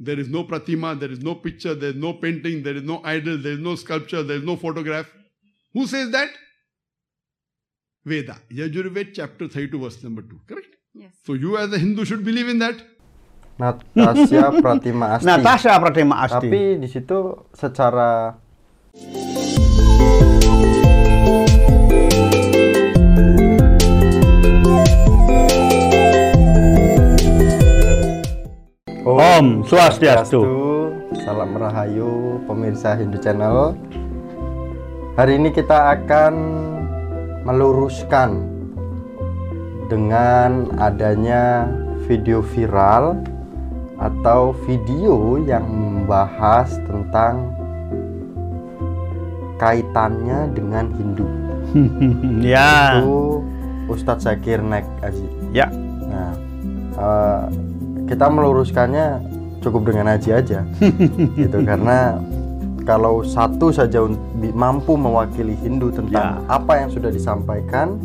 There is no pratima, there is no picture, there is no painting, there is no idol, there is no sculpture, there is no photograph. Who says that? Veda. Yajurved chapter 32 verse number 2. Correct? Yes. So you as a Hindu should believe in that. Natasha Pratima Asti. Natasha Pratima Asti. Tapi di situ secara Om Swastiastu. Salam Rahayu pemirsa Hindu Channel. Hari ini kita akan meluruskan dengan adanya video viral atau video yang membahas tentang kaitannya dengan Hindu. ya. Itu Ustadz Zakir Nek Aji. Ya. Nah, eh, kita meluruskannya cukup dengan Haji aja, gitu karena kalau satu saja mampu mewakili Hindu tentang Ya. apa yang sudah disampaikan,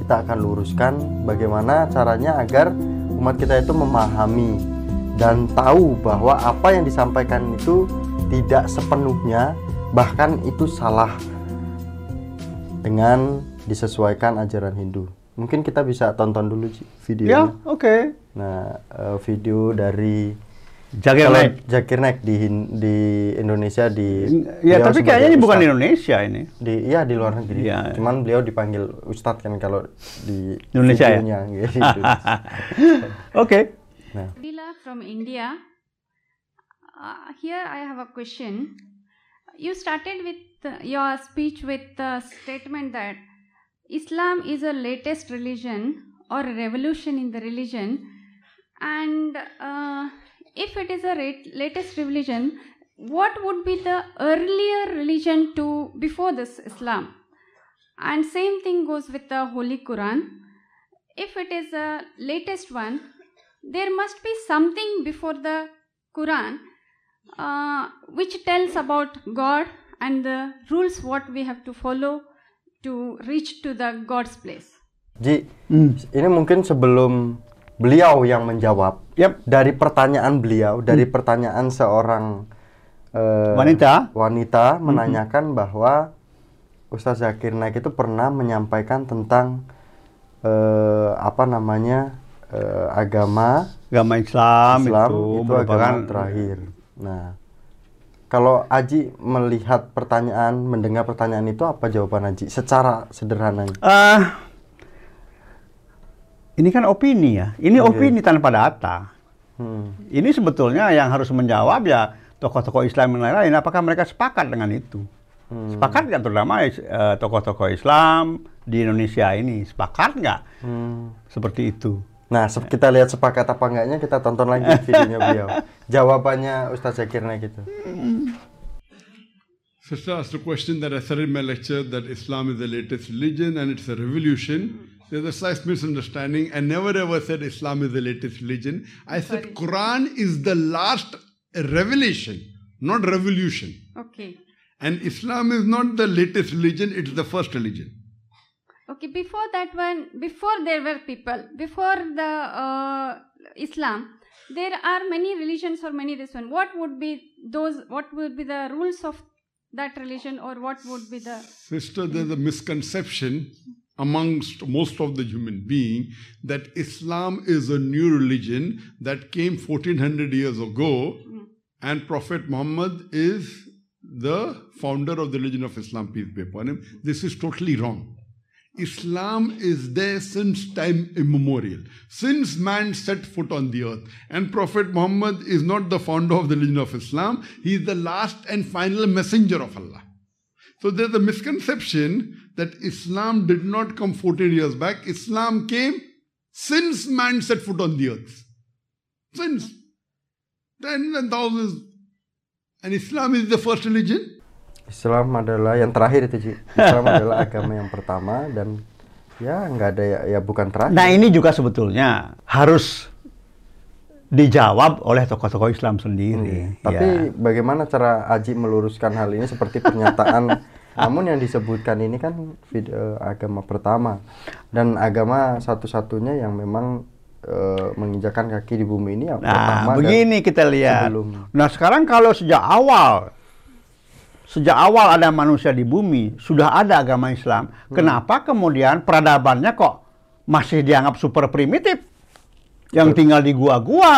kita akan luruskan bagaimana caranya agar umat kita itu memahami dan tahu bahwa apa yang disampaikan itu tidak sepenuhnya bahkan itu salah dengan disesuaikan ajaran Hindu. Mungkin kita bisa tonton dulu Ci, Ya, videonya. oke. Nah, eh, video dari kalau Naik. Zakir Naik di Hin- di Indonesia di Ya, tapi kayaknya ini bukan di. Indonesia ini. di iya di luar negeri. Iya. Cuman beliau dipanggil ustadz kan kalau di Indonesia ya? videonya, gitu. Oke. Nah, Bila from India. Uh, here I have a question. You started with uh, your speech with the statement that Islam is a latest religion or a revolution in the religion, and uh, if it is a latest religion, what would be the earlier religion to before this Islam? And same thing goes with the Holy Quran. If it is a latest one, there must be something before the Quran uh, which tells about God and the rules what we have to follow to reach to the God's place. Ji, Hmm. ini mungkin sebelum beliau yang menjawab Yap. dari pertanyaan beliau, dari pertanyaan seorang eh, Wanita. wanita menanyakan bahwa Ustaz Zakir Naik itu pernah menyampaikan tentang eh, apa namanya eh, agama Agama Islam, Islam itu, itu, agama terakhir. Nah, kalau Aji melihat pertanyaan, mendengar pertanyaan itu apa jawaban Aji secara sederhananya? Eh, ini kan opini ya. Ini Oke. opini tanpa data. Hmm. Ini sebetulnya yang harus menjawab ya tokoh-tokoh Islam yang lain-lain. Apakah mereka sepakat dengan itu? Hmm. Sepakat nggak terutama eh, tokoh-tokoh Islam di Indonesia ini? Sepakat nggak Hmm. seperti itu? Nah, se- kita lihat sepakat apa enggaknya, kita tonton lagi videonya beliau. Jawabannya Ustaz Zakir Naik itu. Sister asked a question that I said in my lecture that Islam is the latest religion and it's a revolution. There's a slight misunderstanding. I never ever said Islam is the latest religion. I said Quran is the last revelation, not revolution. Okay. And Islam is not the latest religion, it's the first religion. Okay, before that one, before there were people, before the uh, Islam, there are many religions or many this one. What would be those, what would be the rules of that religion or what would be the Sister, there's a misconception amongst most of the human being that Islam is a new religion that came 1400 years ago and Prophet Muhammad is the founder of the religion of Islam, peace be upon him. This is totally wrong. Islam is there since time immemorial, since man set foot on the earth. And Prophet Muhammad is not the founder of the religion of Islam, he is the last and final messenger of Allah. So there's a misconception that Islam did not come 14 years back. Islam came since man set foot on the earth. Since tens and thousands. And Islam is the first religion. Islam adalah yang terakhir itu, Ci. Islam adalah agama yang pertama dan ya nggak ada ya, ya bukan terakhir. Nah ini juga sebetulnya harus dijawab oleh tokoh-tokoh Islam sendiri. Tapi Ya. bagaimana cara Aji meluruskan hal ini seperti pernyataan namun yang disebutkan ini kan vid- eh, agama pertama dan agama satu-satunya yang memang eh, menginjakan kaki di bumi ini yang Nah, pertama dan begini kita lihat. sebelum. Nah, sekarang kalau sejak awal sejak awal ada manusia di bumi, sudah ada agama Islam. Hmm. Kenapa kemudian peradabannya kok masih dianggap super primitif? Yang tinggal di gua-gua,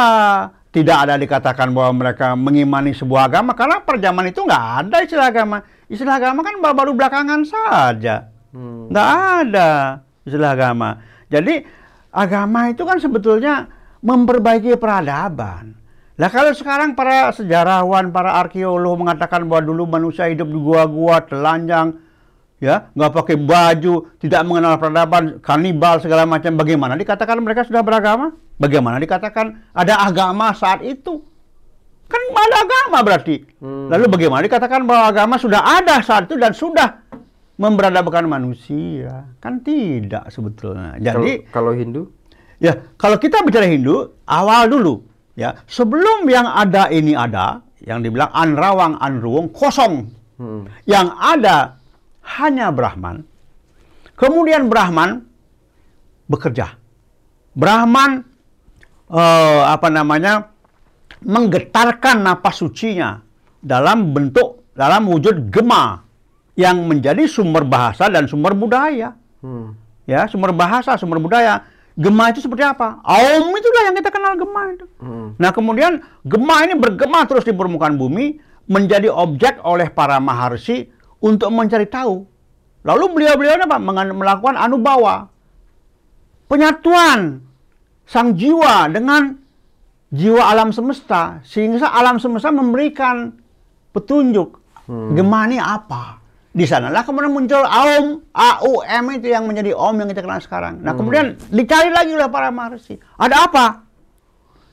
tidak ada dikatakan bahwa mereka mengimani sebuah agama karena per zaman itu nggak ada istilah agama. Istilah agama kan baru belakangan saja. Hmm. Nggak ada istilah agama. Jadi agama itu kan sebetulnya memperbaiki peradaban. Lah kalau sekarang para sejarawan, para arkeolog mengatakan bahwa dulu manusia hidup di gua-gua, telanjang, ya, nggak pakai baju, tidak mengenal peradaban, kanibal segala macam. Bagaimana dikatakan mereka sudah beragama? Bagaimana dikatakan ada agama saat itu? Kan ada agama berarti. Hmm. Lalu bagaimana dikatakan bahwa agama sudah ada saat itu dan sudah memperadaban manusia? Kan tidak sebetulnya. Jadi kalau, kalau Hindu Ya, kalau kita bicara Hindu, awal dulu, ya, sebelum yang ada ini ada, yang dibilang anrawang anruwung kosong, hmm. yang ada hanya Brahman. Kemudian Brahman bekerja. Brahman eh, apa namanya menggetarkan napas sucinya dalam bentuk dalam wujud gema yang menjadi sumber bahasa dan sumber budaya Hmm. ya sumber bahasa sumber budaya gema itu seperti apa? Aum itulah yang kita kenal gema itu. Hmm. nah kemudian gema ini bergema terus di permukaan bumi menjadi objek oleh para maharsi untuk mencari tahu. Lalu beliau-beliau apa? Melakukan anubawa. Penyatuan sang jiwa dengan jiwa alam semesta. Sehingga alam semesta memberikan petunjuk. Hmm. gema ini apa di sanalah kemudian muncul aum AUM itu yang menjadi om yang kita kenal sekarang. Nah kemudian dicari lagi oleh para maharsi ada apa?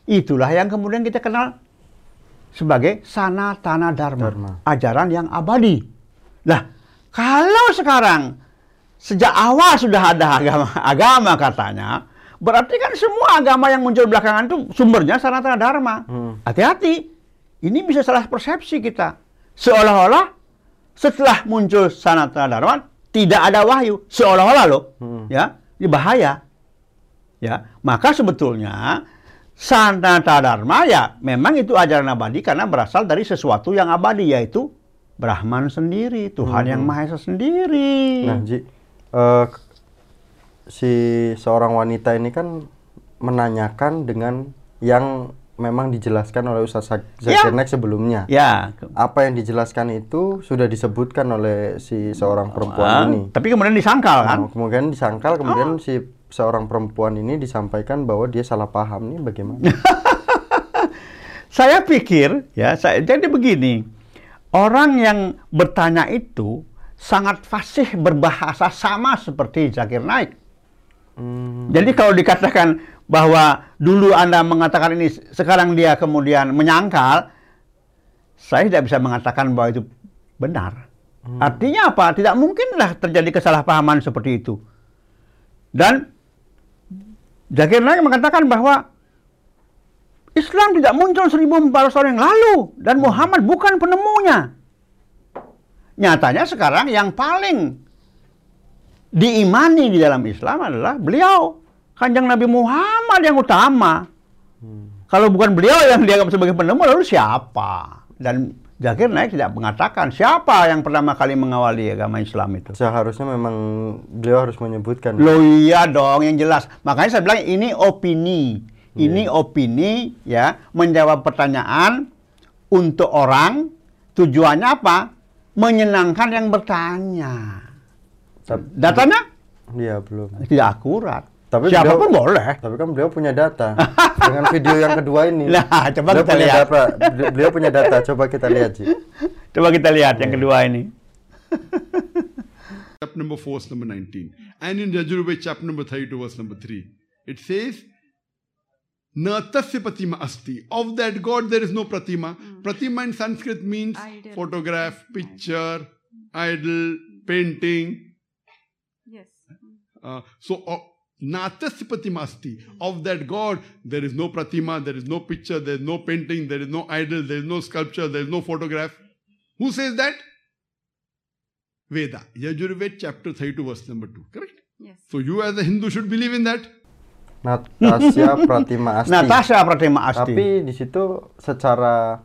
Itulah yang kemudian kita kenal sebagai sanatana dharma, Dharma. ajaran yang abadi. Nah kalau sekarang sejak awal sudah ada agama agama katanya berarti kan semua agama yang muncul belakangan itu sumbernya sanatana dharma. Hmm. hati-hati ini bisa salah persepsi kita. Seolah-olah setelah muncul sanatana dharma tidak ada wahyu seolah-olah loh. Hmm. ya ini bahaya. Ya maka sebetulnya sanatana dharma ya memang itu ajaran abadi karena berasal dari sesuatu yang abadi yaitu Brahman sendiri Tuhan yang Maha Esa sendiri. Nah, Ji, eh, si seorang wanita ini kan menanyakan dengan yang memang dijelaskan oleh Ustaz Zak- Zakir Ya. Naik sebelumnya. ya Apa yang dijelaskan itu sudah disebutkan oleh si seorang perempuan Ah, ini. tapi kemudian disangkal kan Nah, kemudian disangkal, Oh. kemudian si seorang perempuan ini disampaikan bahwa dia salah paham nih bagaimana? Saya pikir ya, saya, jadi begini, orang yang bertanya itu sangat fasih berbahasa sama seperti Zakir Naik. Hmm, Jadi kalau dikatakan bahwa dulu Anda mengatakan ini, sekarang dia kemudian menyangkal, saya tidak bisa mengatakan bahwa itu benar. Artinya apa? Tidak mungkinlah terjadi kesalahpahaman seperti itu. Dan Zakir Naik mengatakan bahwa Islam tidak muncul 1400 tahun yang lalu dan Muhammad bukan penemunya. Nyatanya sekarang yang paling diimani di dalam Islam adalah beliau, Kanjeng Nabi Muhammad yang utama. Kalau bukan beliau yang dianggap sebagai penemu, lalu siapa? Dan Zakir Naik tidak mengatakan siapa yang pertama kali mengawali agama Islam itu. seharusnya memang beliau harus menyebutkan. Lo iya dong yang jelas. Makanya saya bilang ini opini. Ini opini ya, menjawab pertanyaan untuk orang tujuannya apa? Menyenangkan yang bertanya. Datanya Iya belum. tidak akurat. Tapi Siapa pun beliau- boleh. Tapi kan beliau punya data dengan video yang kedua ini. Nah, coba beliau kita punya lihat. data. Beliau punya data. Coba kita lihat Ji. Coba kita lihat yang kedua ini. chapter number 4, verse number 19. And in Yajurveda, chapter number 32, verse number 3, it says, Na tasya pratima asti. Of that God, there is no pratima. Pratima in Sanskrit means Idol. photograph, picture, idol, painting. Yes. Uh, so, uh, Natasya pratima asti. Of that God, there is no pratima, there is no picture, there is no painting, there is no idol, there is no sculpture, there is no photograph. Who says that? Veda. Yajurveda chapter 32 verse number 2. Correct? Yes. So you as a Hindu should believe in that. Natasha Pratima Asti. Natasha Pratima Asti. Tapi di situ secara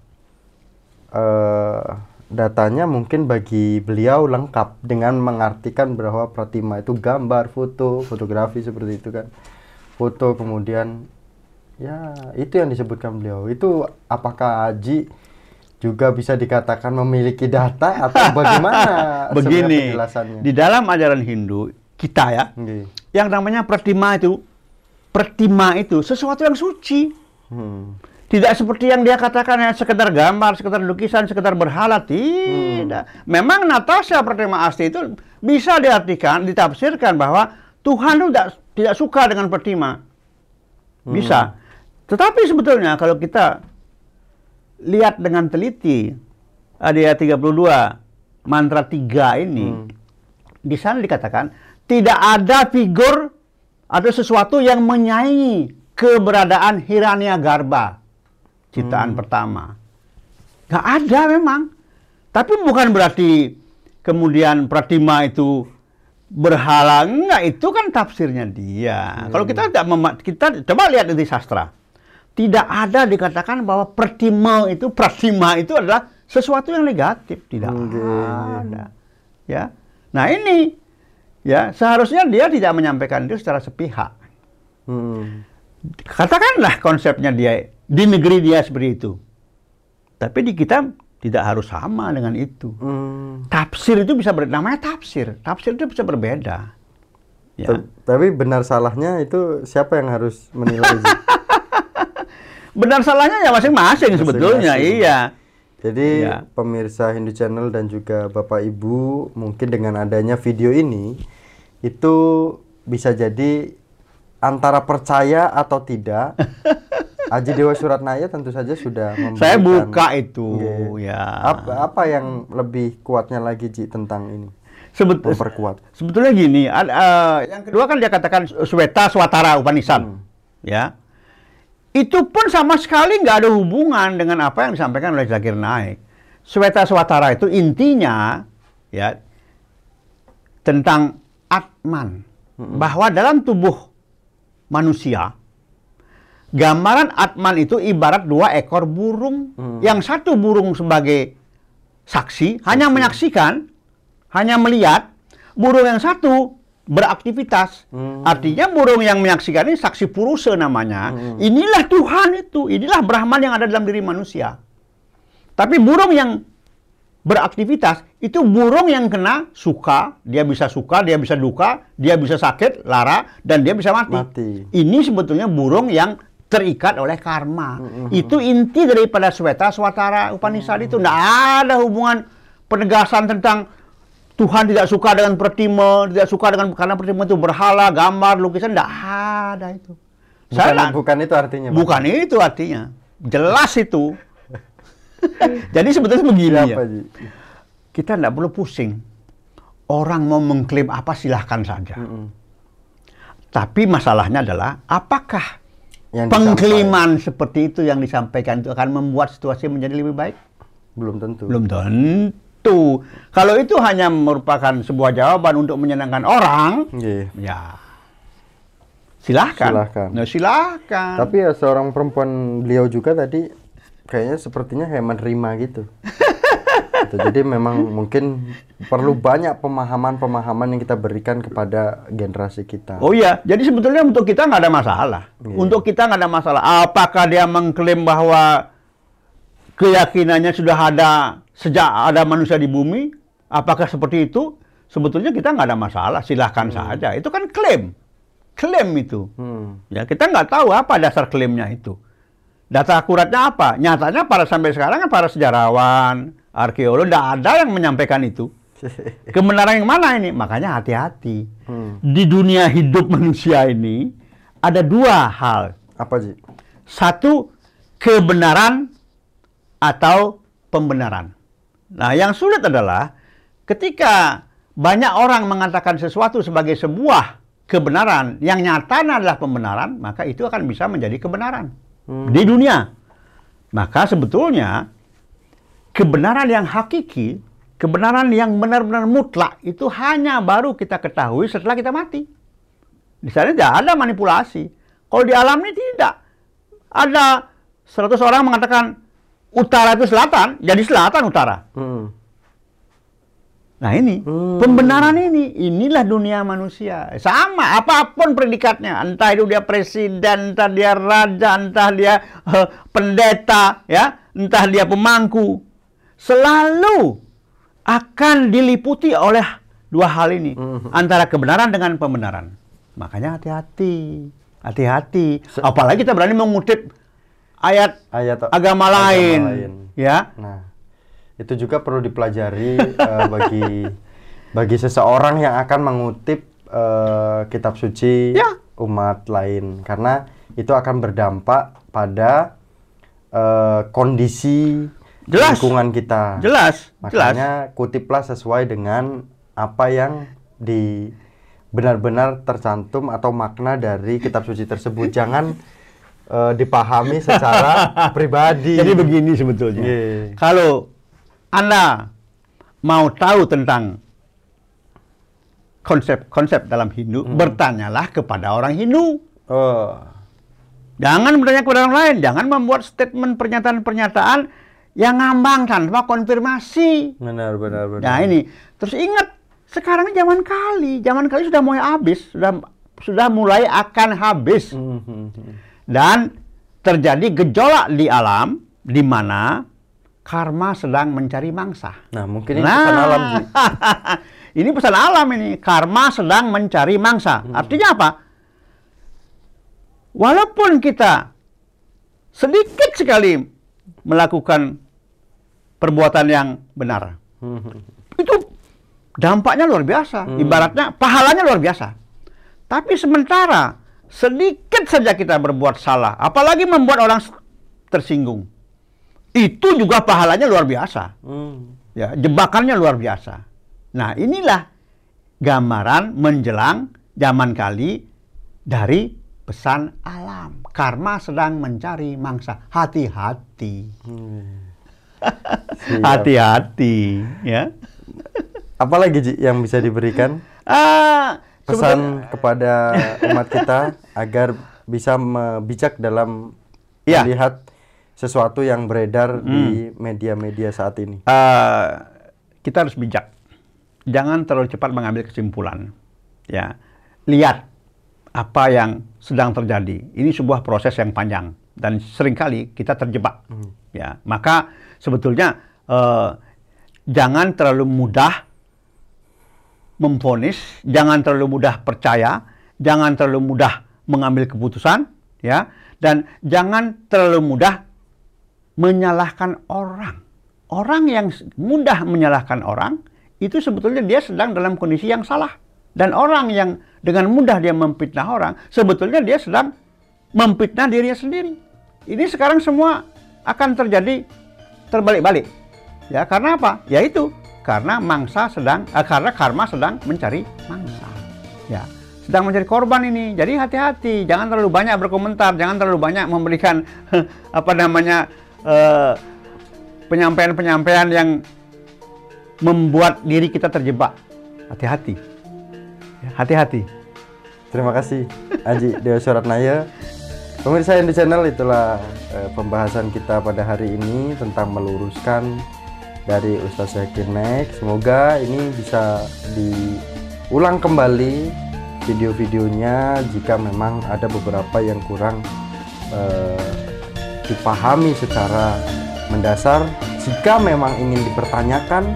eh, datanya mungkin bagi beliau lengkap dengan mengartikan bahwa Pratima itu gambar, foto, fotografi seperti itu kan. Foto kemudian ya itu yang disebutkan beliau. Itu apakah Haji juga bisa dikatakan memiliki data atau bagaimana Begini, penjelasannya? di dalam ajaran Hindu kita ya, Nggih. yang namanya pratima itu, pratima itu sesuatu yang suci. Hmm. Tidak seperti yang dia katakan ya sekedar gambar, sekedar lukisan, sekedar berhala. Tidak. Memang Natasha Pratima Asti itu bisa diartikan, ditafsirkan bahwa Tuhan itu tidak, tidak suka dengan pratima. Bisa. Tetapi sebetulnya kalau kita lihat dengan teliti ayat 32 mantra 3 ini di sana dikatakan tidak ada figur atau sesuatu yang menyaingi keberadaan Hiranya Garba ciptaan pertama. Gak ada memang. Tapi bukan berarti kemudian Pratima itu berhala. Enggak, itu kan tafsirnya dia. Kalau kita tidak kita coba lihat di sastra. Tidak ada dikatakan bahwa Pratima itu Pratima itu adalah sesuatu yang negatif, tidak Oke. ada. Ya. Nah, ini ya seharusnya dia tidak menyampaikan itu secara sepihak Hmm. katakanlah konsepnya dia di negeri dia seperti itu. Tapi di kita tidak harus sama dengan itu. Hmm. Tafsir itu bisa ber namanya tafsir. Tafsir itu bisa berbeda. Ya. Ta- Tapi benar salahnya itu siapa yang harus menilai? Benar salahnya ya masing-masing sebetulnya. Iya. Jadi Ya. pemirsa Hindu Channel dan juga Bapak Ibu mungkin dengan adanya video ini itu bisa jadi antara percaya atau tidak. Aji Dewa Suratnaya tentu saja sudah memberikan. Saya buka itu Nggih. ya. Apa, apa yang lebih kuatnya lagi Ji tentang ini? Sebet- Memperkuat. sebetulnya gini, eh, yang kedua kan dia katakan Sweta Swatara Upanishad. Ya. Itu pun sama sekali nggak ada hubungan dengan apa yang disampaikan oleh Zakir Naik. Sweta Swatara itu intinya ya tentang Atman. Bahwa dalam tubuh manusia gambaran Atman itu ibarat dua ekor burung. Yang satu burung sebagai saksi, hanya menyaksikan, hanya melihat. Burung yang satu beraktivitas. Hmm. Artinya burung yang menyaksikan ini saksi purusa namanya. Inilah Tuhan itu, inilah Brahman yang ada dalam diri manusia. Tapi burung yang beraktivitas itu burung yang kena suka, dia bisa suka, dia bisa duka, dia bisa sakit, lara, dan dia bisa mati. Mati. Ini sebetulnya burung yang terikat oleh karma. Itu inti daripada Sweta Swatara Upanishad itu. Tidak ada hubungan penegasan tentang Tuhan tidak suka dengan pertima, tidak suka dengan karena pertima itu berhala, gambar, lukisan, tidak ada itu. Bukan, Saya- bukan itu artinya. Pak? bukan itu artinya. Jelas itu. Jadi sebetulnya begini ya. Siapa, Ji? Kita tidak perlu pusing. Orang mau mengklaim apa silahkan saja. Mm-mm. Tapi masalahnya adalah apakah Yang pengklaiman seperti itu yang disampaikan itu akan membuat situasi menjadi lebih baik? belum tentu. Belum tentu. Kalau itu hanya merupakan sebuah jawaban untuk menyenangkan orang, Nggih. ya silahkan. Silahkan. Nah, silahkan. Tapi ya seorang perempuan beliau juga tadi kayaknya sepertinya kayak menerima gitu. Gitu, Jadi memang mungkin perlu banyak pemahaman-pemahaman yang kita berikan kepada generasi kita. Oh iya, jadi sebetulnya untuk kita nggak ada masalah. Iya. Untuk kita nggak ada masalah. Apakah dia mengklaim bahwa keyakinannya sudah ada sejak ada manusia di bumi? Apakah seperti itu? Sebetulnya kita nggak ada masalah. Silahkan saja. Itu kan klaim, klaim itu. Hmm. Ya kita nggak tahu apa dasar klaimnya itu. Data akuratnya apa? Nyatanya para sampai sekarang kan para sejarawan, arkeolog, tidak ada yang menyampaikan itu. Kebenaran yang mana ini? Makanya hati-hati. Hmm. Di dunia hidup manusia ini ada dua hal. Apa Ji? Satu, kebenaran atau pembenaran. Nah, yang sulit adalah ketika banyak orang mengatakan sesuatu sebagai sebuah kebenaran yang nyatanya adalah pembenaran, maka itu akan bisa menjadi kebenaran Hmm. di dunia. Maka sebetulnya kebenaran yang hakiki, kebenaran yang benar-benar mutlak itu hanya baru kita ketahui setelah kita mati. Di sana tidak ada manipulasi. Kalau di alam ini tidak. Ada 100 orang mengatakan utara itu selatan, jadi selatan utara. Hmm. Nah ini Hmm. pembenaran ini, inilah dunia manusia. Sama apa pun predikatnya, entah itu dia presiden, entah dia raja, entah dia eh, pendeta, ya, entah dia pemangku, selalu akan diliputi oleh dua hal ini, Mhm. antara kebenaran dengan pembenaran. Makanya hati-hati, hati-hati. Apalagi kita berani mengutip ayat Ayat agama lain, lain. ya. Nah, itu juga perlu dipelajari eh, bagi bagi seseorang yang akan mengutip eh, kitab suci Ya. umat lain karena itu akan berdampak pada eh, kondisi Jelas. lingkungan kita. Jelas, jelas. Makanya kutiplah sesuai dengan apa yang di benar-benar tercantum atau makna dari kitab suci tersebut. Jangan eh, dipahami secara pribadi. Jadi begini sebetulnya. Iya. Kalau Anda mau tahu tentang konsep-konsep dalam Hindu, Hmm. bertanyalah kepada orang Hindu. Oh. Jangan bertanya kepada orang lain. Jangan membuat statement pernyataan-pernyataan yang ngambang tanpa konfirmasi. Benar, benar, benar. Nah ini, terus ingat, sekarang zaman kali, zaman kali sudah mulai habis, sudah sudah mulai akan habis. Hmm, hmm, hmm. Dan terjadi gejolak di alam di mana karma sedang mencari mangsa. Nah, mungkin ini pesan alam, ini pesan alam ini. Karma sedang mencari mangsa. Hmm. Artinya apa? Walaupun kita sedikit sekali melakukan perbuatan yang benar, Hmm, itu dampaknya luar biasa. Hmm. Ibaratnya pahalanya luar biasa. Tapi sementara sedikit saja kita berbuat salah, apalagi membuat orang tersinggung, itu juga pahalanya luar biasa. Hmm. Ya, jebakannya luar biasa. Nah, inilah gambaran menjelang zaman kali dari pesan alam. Karma sedang mencari mangsa. Hati-hati. Hmm. Hati-hati, ya. Apalagi Ji yang bisa diberikan Ah, pesan kepada umat kita agar bisa bijak dalam Ya. melihat sesuatu yang beredar di media-media saat ini. eh, kita harus bijak. Jangan terlalu cepat mengambil kesimpulan. Ya, lihat apa yang sedang terjadi. Ini sebuah proses yang panjang dan sering kali kita terjebak. Ya, maka sebetulnya eh, jangan terlalu mudah memfonis, jangan terlalu mudah percaya, jangan terlalu mudah mengambil keputusan, ya, dan jangan terlalu mudah menyalahkan orang. Orang yang mudah menyalahkan orang itu sebetulnya dia sedang dalam kondisi yang salah. Dan orang yang dengan mudah dia memfitnah orang, sebetulnya dia sedang memfitnah dirinya sendiri. Ini sekarang semua akan terjadi terbalik-balik. Ya, karena apa? Yaitu karena mangsa sedang eh, karena karma sedang mencari mangsa. Ya, sedang mencari korban ini. Jadi hati-hati, jangan terlalu banyak berkomentar, jangan terlalu banyak memberikan apa namanya eh, penyampaian-penyampaian yang membuat diri kita terjebak. Hati-hati. Ya, Hati-hati. Terima kasih Aji Dewa Suratnaya. Pemirsa yang di channel itulah eh, pembahasan kita pada hari ini tentang meluruskan dari Ustaz Zakir Nek. Semoga ini bisa diulang kembali video-videonya jika memang ada beberapa yang kurang eh, dipahami secara mendasar. Jika memang ingin dipertanyakan,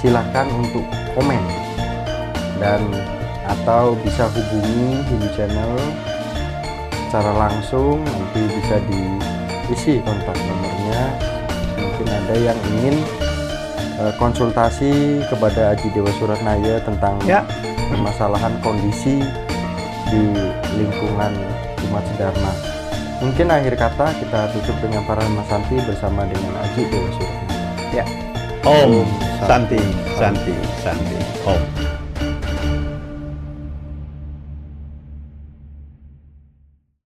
silahkan untuk komen dan atau bisa hubungi Hindu Channel secara langsung nanti bisa diisi kontak nomornya mungkin ada yang ingin eh, konsultasi kepada Aji Dewa Suratnaya tentang Ya. permasalahan kondisi di lingkungan umat Dharma mungkin akhir kata kita tutup dengan para Mas Santi bersama dengan Aji Dewa Suratnaya Ya. Om Santi Santi Santi Om.